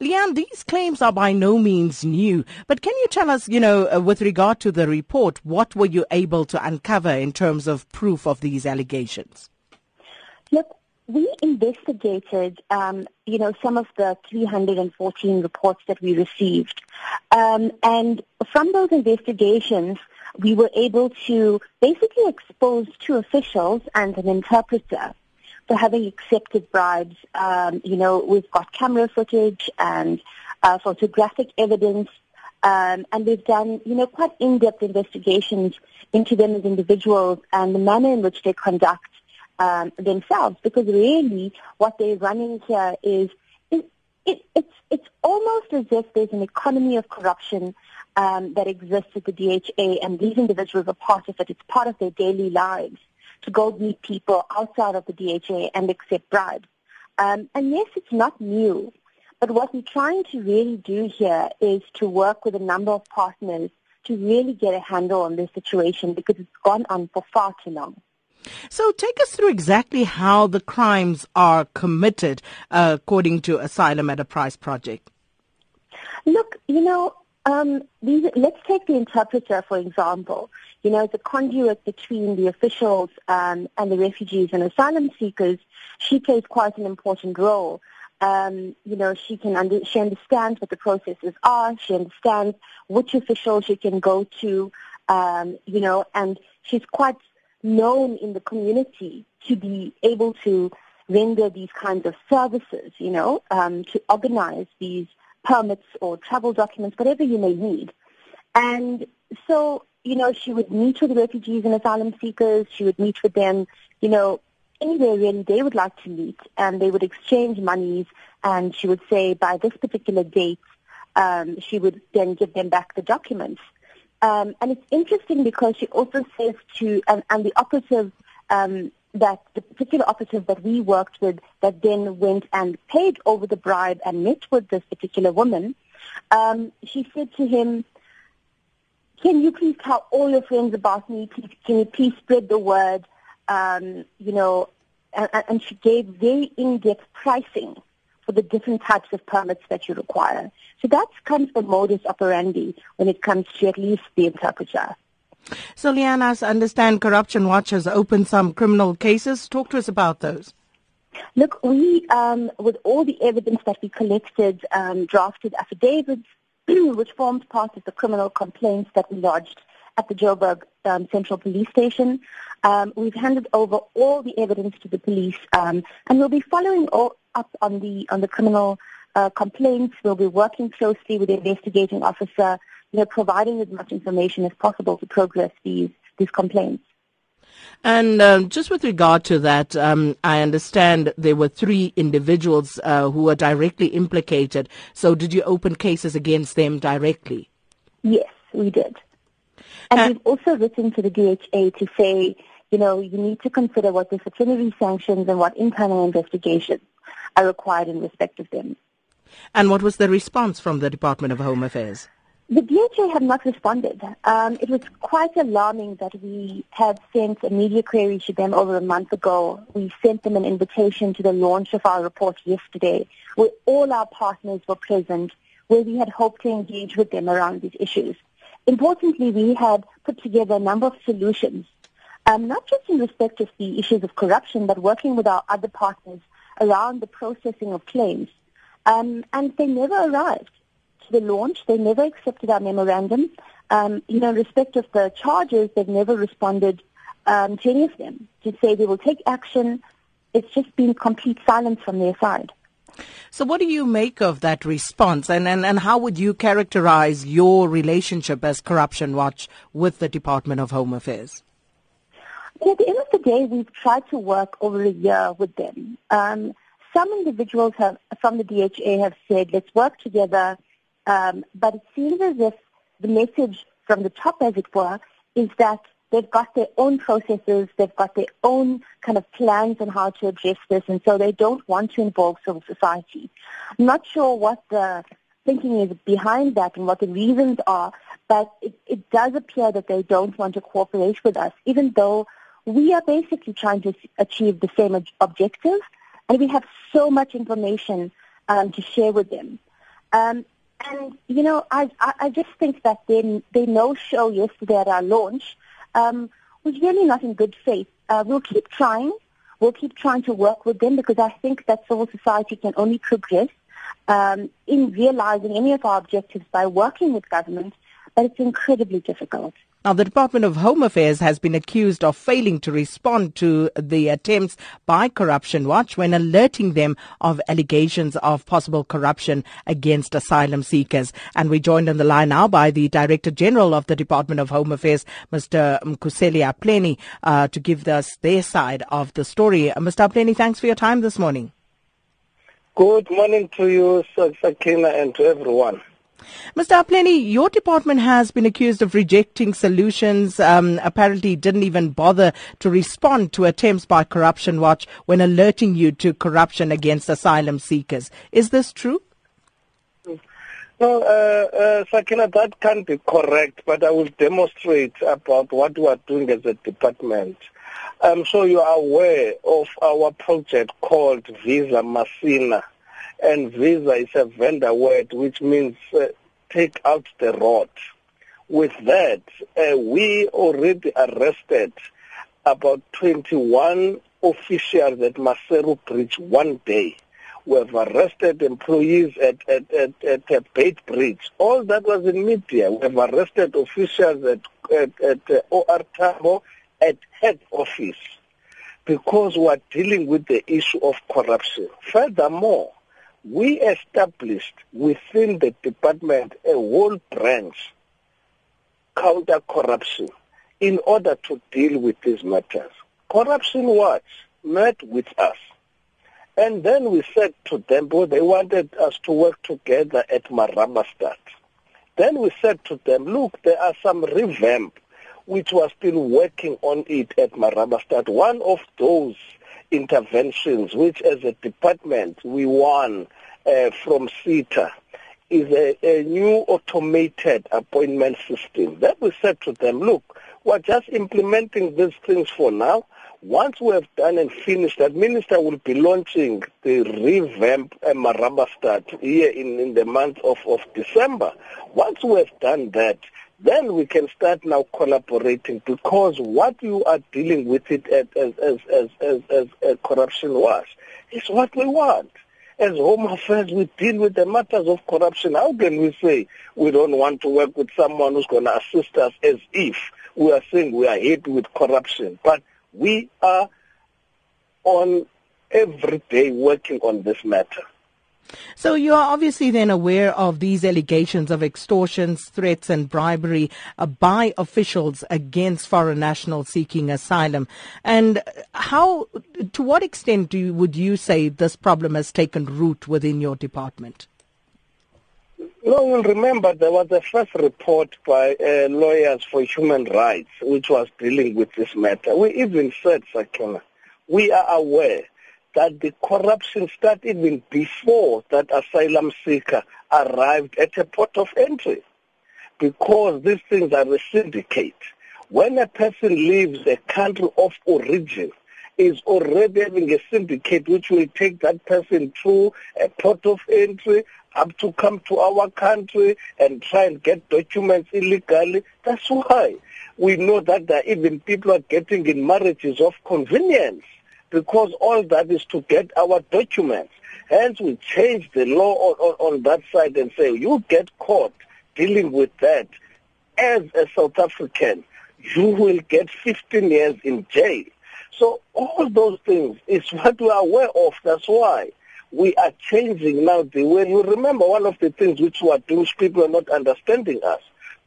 Leanne, these claims are by no means new, but can you tell us, you know, uh, with regard to the report, what were you able to uncover in terms of proof of these allegations? Look, we investigated, um, you know, some of the 314 reports that we received. Um, and from those investigations, we were able to basically expose two officials and an interpreter for having accepted bribes. Um, you know, we've got camera footage and uh, photographic evidence, um, and we've done, you know, quite in-depth investigations into them as individuals and the manner in which they conduct um, themselves. Because really, what they're running here is it, it, it's it's almost as if there's an economy of corruption um, that exists at the DHA, and these individuals are part of it. It's part of their daily lives to go meet people outside of the DHA and accept bribes. Um, and yes, it's not new, but what we're trying to really do here is to work with a number of partners to really get a handle on this situation because it's gone on for far too long. So take us through exactly how the crimes are committed uh, according to Asylum at a Price project. Look, you know, um, these, let's take the interpreter, for example. You know, the conduit between the officials um, and the refugees and asylum seekers, she plays quite an important role. Um, you know, she can under, she understands what the processes are. She understands which official she can go to. Um, you know, and she's quite known in the community to be able to render these kinds of services. You know, um, to organize these permits or travel documents, whatever you may need. And so, you know, she would meet with refugees and asylum seekers. She would meet with them, you know, anywhere really they would like to meet, and they would exchange monies. And she would say, by this particular date, um, she would then give them back the documents. Um, and it's interesting because she also says to, and, and the operative um, that the particular operative that we worked with that then went and paid over the bribe and met with this particular woman, um, she said to him, can you please tell all your friends about me? Please, can you please spread the word? Um, you know, and, and she gave very in-depth pricing for the different types of permits that you require. So that's kind of the modus operandi when it comes to at least the interpreter. So, Leanne, I understand Corruption Watch has opened some criminal cases. Talk to us about those. Look, we, um, with all the evidence that we collected, um, drafted affidavits, which formed part of the criminal complaints that we lodged at the Joburg um, Central Police Station. Um, we've handed over all the evidence to the police, um, and we'll be following up on the on the criminal uh, complaints. We'll be working closely with the investigating officer you know, providing as much information as possible to progress these these complaints. And um, just with regard to that, um, I understand there were three individuals uh, who were directly implicated. So, did you open cases against them directly? Yes, we did. And uh, we've also written to the DHA to say, you know, you need to consider what disciplinary sanctions and what internal investigations are required in respect of them. And what was the response from the Department of Home Affairs? The DHA have not responded. Um, it was quite alarming that we had sent a media query to them over a month ago. We sent them an invitation to the launch of our report yesterday, where all our partners were present, where we had hoped to engage with them around these issues. Importantly, we had put together a number of solutions, um, not just in respect of the issues of corruption, but working with our other partners around the processing of claims. Um, and they never arrived the launch. They never accepted our memorandum. Um, you know, in respect of the charges, they've never responded um, to any of them to say they will take action. It's just been complete silence from their side. So what do you make of that response and, and, and how would you characterize your relationship as Corruption Watch with the Department of Home Affairs? at the end of the day, we've tried to work over a year with them. Um, some individuals have, from the DHA have said, let's work together um, but it seems as if the message from the top, as it were, is that they've got their own processes, they've got their own kind of plans on how to address this, and so they don't want to involve civil society. I'm not sure what the thinking is behind that and what the reasons are, but it, it does appear that they don't want to cooperate with us, even though we are basically trying to achieve the same objective, and we have so much information um, to share with them. Um, and, you know, I, I, I just think that they, they no-show yesterday at our launch um, was really not in good faith. Uh, we'll keep trying. We'll keep trying to work with them because I think that civil society can only progress um, in realizing any of our objectives by working with government, but it's incredibly difficult. Now, the Department of Home Affairs has been accused of failing to respond to the attempts by Corruption Watch when alerting them of allegations of possible corruption against asylum seekers. And we're joined on the line now by the Director General of the Department of Home Affairs, Mr. Mkuseli Apleni, uh, to give us their side of the story. Uh, Mr. Apleni, thanks for your time this morning. Good morning to you, Sakina, and to everyone. Mr. Apleni, your department has been accused of rejecting solutions. Um, apparently, didn't even bother to respond to attempts by Corruption Watch when alerting you to corruption against asylum seekers. Is this true? No, uh, uh, Sakina, that can't be correct, but I will demonstrate about what we are doing as a department. I'm sure you are aware of our project called Bvisa Masina and bvisa is a Venda word which means uh, take out the rod. With that, uh, we already arrested about 21 officials at Maseru Bridge one day. We have arrested employees at, at, at, at, at Beitbridge. All that was in media. We have arrested officials at, at, at uh, OR Tambo at head office because we are dealing with the issue of corruption. Furthermore, we established within the department a whole branch counter corruption in order to deal with these matters. Corruption Watch met with us. And then we said to them, well, they wanted us to work together at Marabastad. Then we said to them, look, there are some revamp which was still working on it at Marabastad. One of those interventions, which as a department we won uh, from CETA, is a, a, new automated appointment system. That we said to them, look, we're just implementing these things for now. Once we have done and finished, that minister will be launching the revamp uh, Marabastad here in, in the month of, of December. Once we have done that, then we can start now collaborating because what you are dealing with it as, as, as, as, as, as, as corruption was is what we want. As Home Affairs, we deal with the matters of corruption. How can we say we don't want to work with someone who's going to assist us as if we are saying we are hit with corruption? But we are on every day working on this matter. So you are obviously then aware of these allegations of extortions, threats and bribery uh, by officials against foreign nationals seeking asylum. And how, to what extent do you, would you say this problem has taken root within your department? No, you'll remember there was a first report by uh, Lawyers for Human Rights which was dealing with this matter. We even said, Sakina, we are aware that the corruption started even before that asylum seeker arrived at a port of entry because these things are a syndicate. When a person leaves a country of origin, is already having a syndicate which will take that person through a port of entry up to come to our country and try and get documents illegally. That's why we know that even people are getting in marriages of convenience because all that is to get our documents. Hence, we change the law on, on, on that side and say, you get caught dealing with that as a South African, you will get 15 years in jail. So all those things is what we are aware of. That's why we are changing now the way. You remember one of the things which we are doing, people are not understanding us.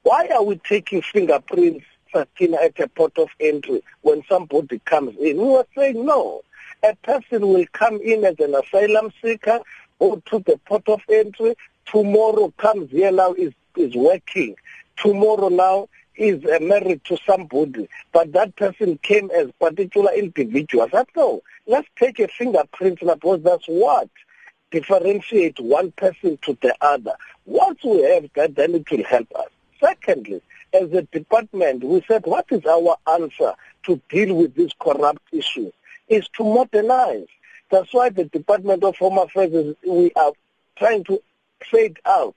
Why are we taking fingerprints Sakina at a port of entry when somebody comes in. We were saying no. A person will come in as an asylum seeker, go to the port of entry, tomorrow comes here now is, is working. Tomorrow now is uh, married to somebody, but that person came as particular individual. I no, let's take a fingerprint because that's what differentiate one person to the other. Once we have that, then it will help us. Secondly, as a department, we said, what is our answer to deal with these corrupt issues? Is to modernize. That's why the Department of Home Affairs, is, we are trying to trade out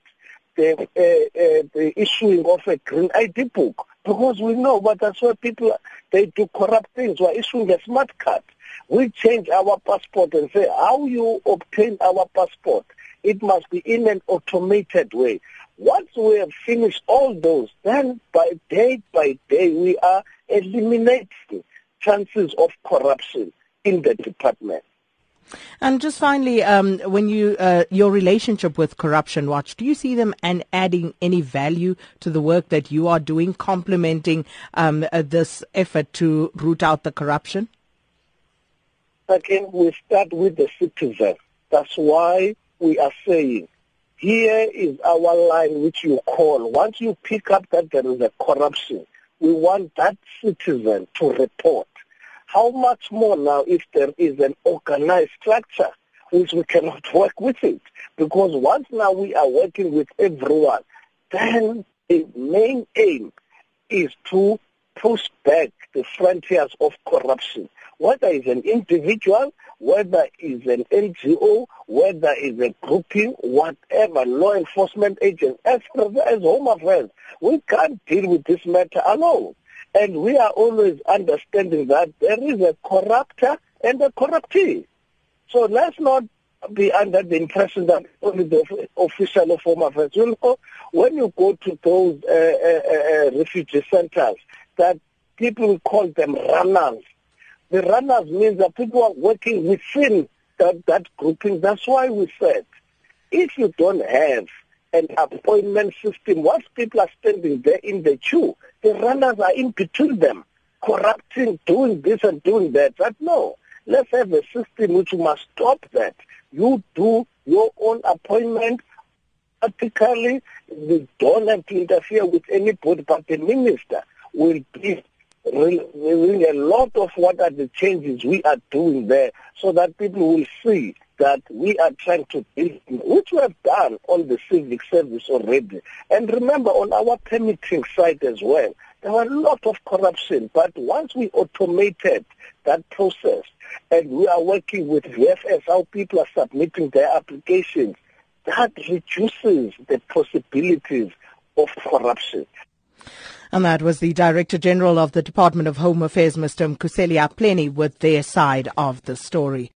the, uh, uh, the issuing of a green ID book because we know, but that's why people, they do corrupt things. We're issuing a smart card. We change our passport and say, how you obtain our passport? It must be in an automated way. Once we have finished all those, then by day by day, we are eliminating chances of corruption in the department. And just finally, um, when you uh, your relationship with Corruption Watch, do you see them and adding any value to the work that you are doing, complementing um, uh, this effort to root out the corruption? Again, we start with the citizen. That's why we are saying here is our line which you call. Once you pick up that there is a corruption, we want that citizen to report. How much more now if there is an organized structure which we cannot work with it? Because once now we are working with everyone, then the main aim is to push back the frontiers of corruption. Whether it's an individual, whether it's an NGO, whether it's a grouping, whatever, law enforcement agent, as, as Home Affairs, we can't deal with this matter alone. And we are always understanding that there is a corruptor and a corruptee. So let's not be under the impression that only the official of Home Affairs. You know, when you go to those uh, uh, uh, refugee centers, that people call them runners. The runners means that people are working within that, that grouping. That's why we said, if you don't have an appointment system, once people are standing there in the queue, the runners are in between them, corrupting, doing this and doing that. But no, let's have a system which must stop that. You do your own appointment. Practically, we don't have to interfere with anybody, but the minister will be a lot of what are the changes we are doing there so that people will see that we are trying to build, which we have done on the civic service already. And remember, on our permitting side as well, there were a lot of corruption. But once we automated that process, and we are working with VFS, how people are submitting their applications, that reduces the possibilities of corruption. And that was the Director General of the Department of Home Affairs, Mr. Mkuseli Apleni, with their side of the story.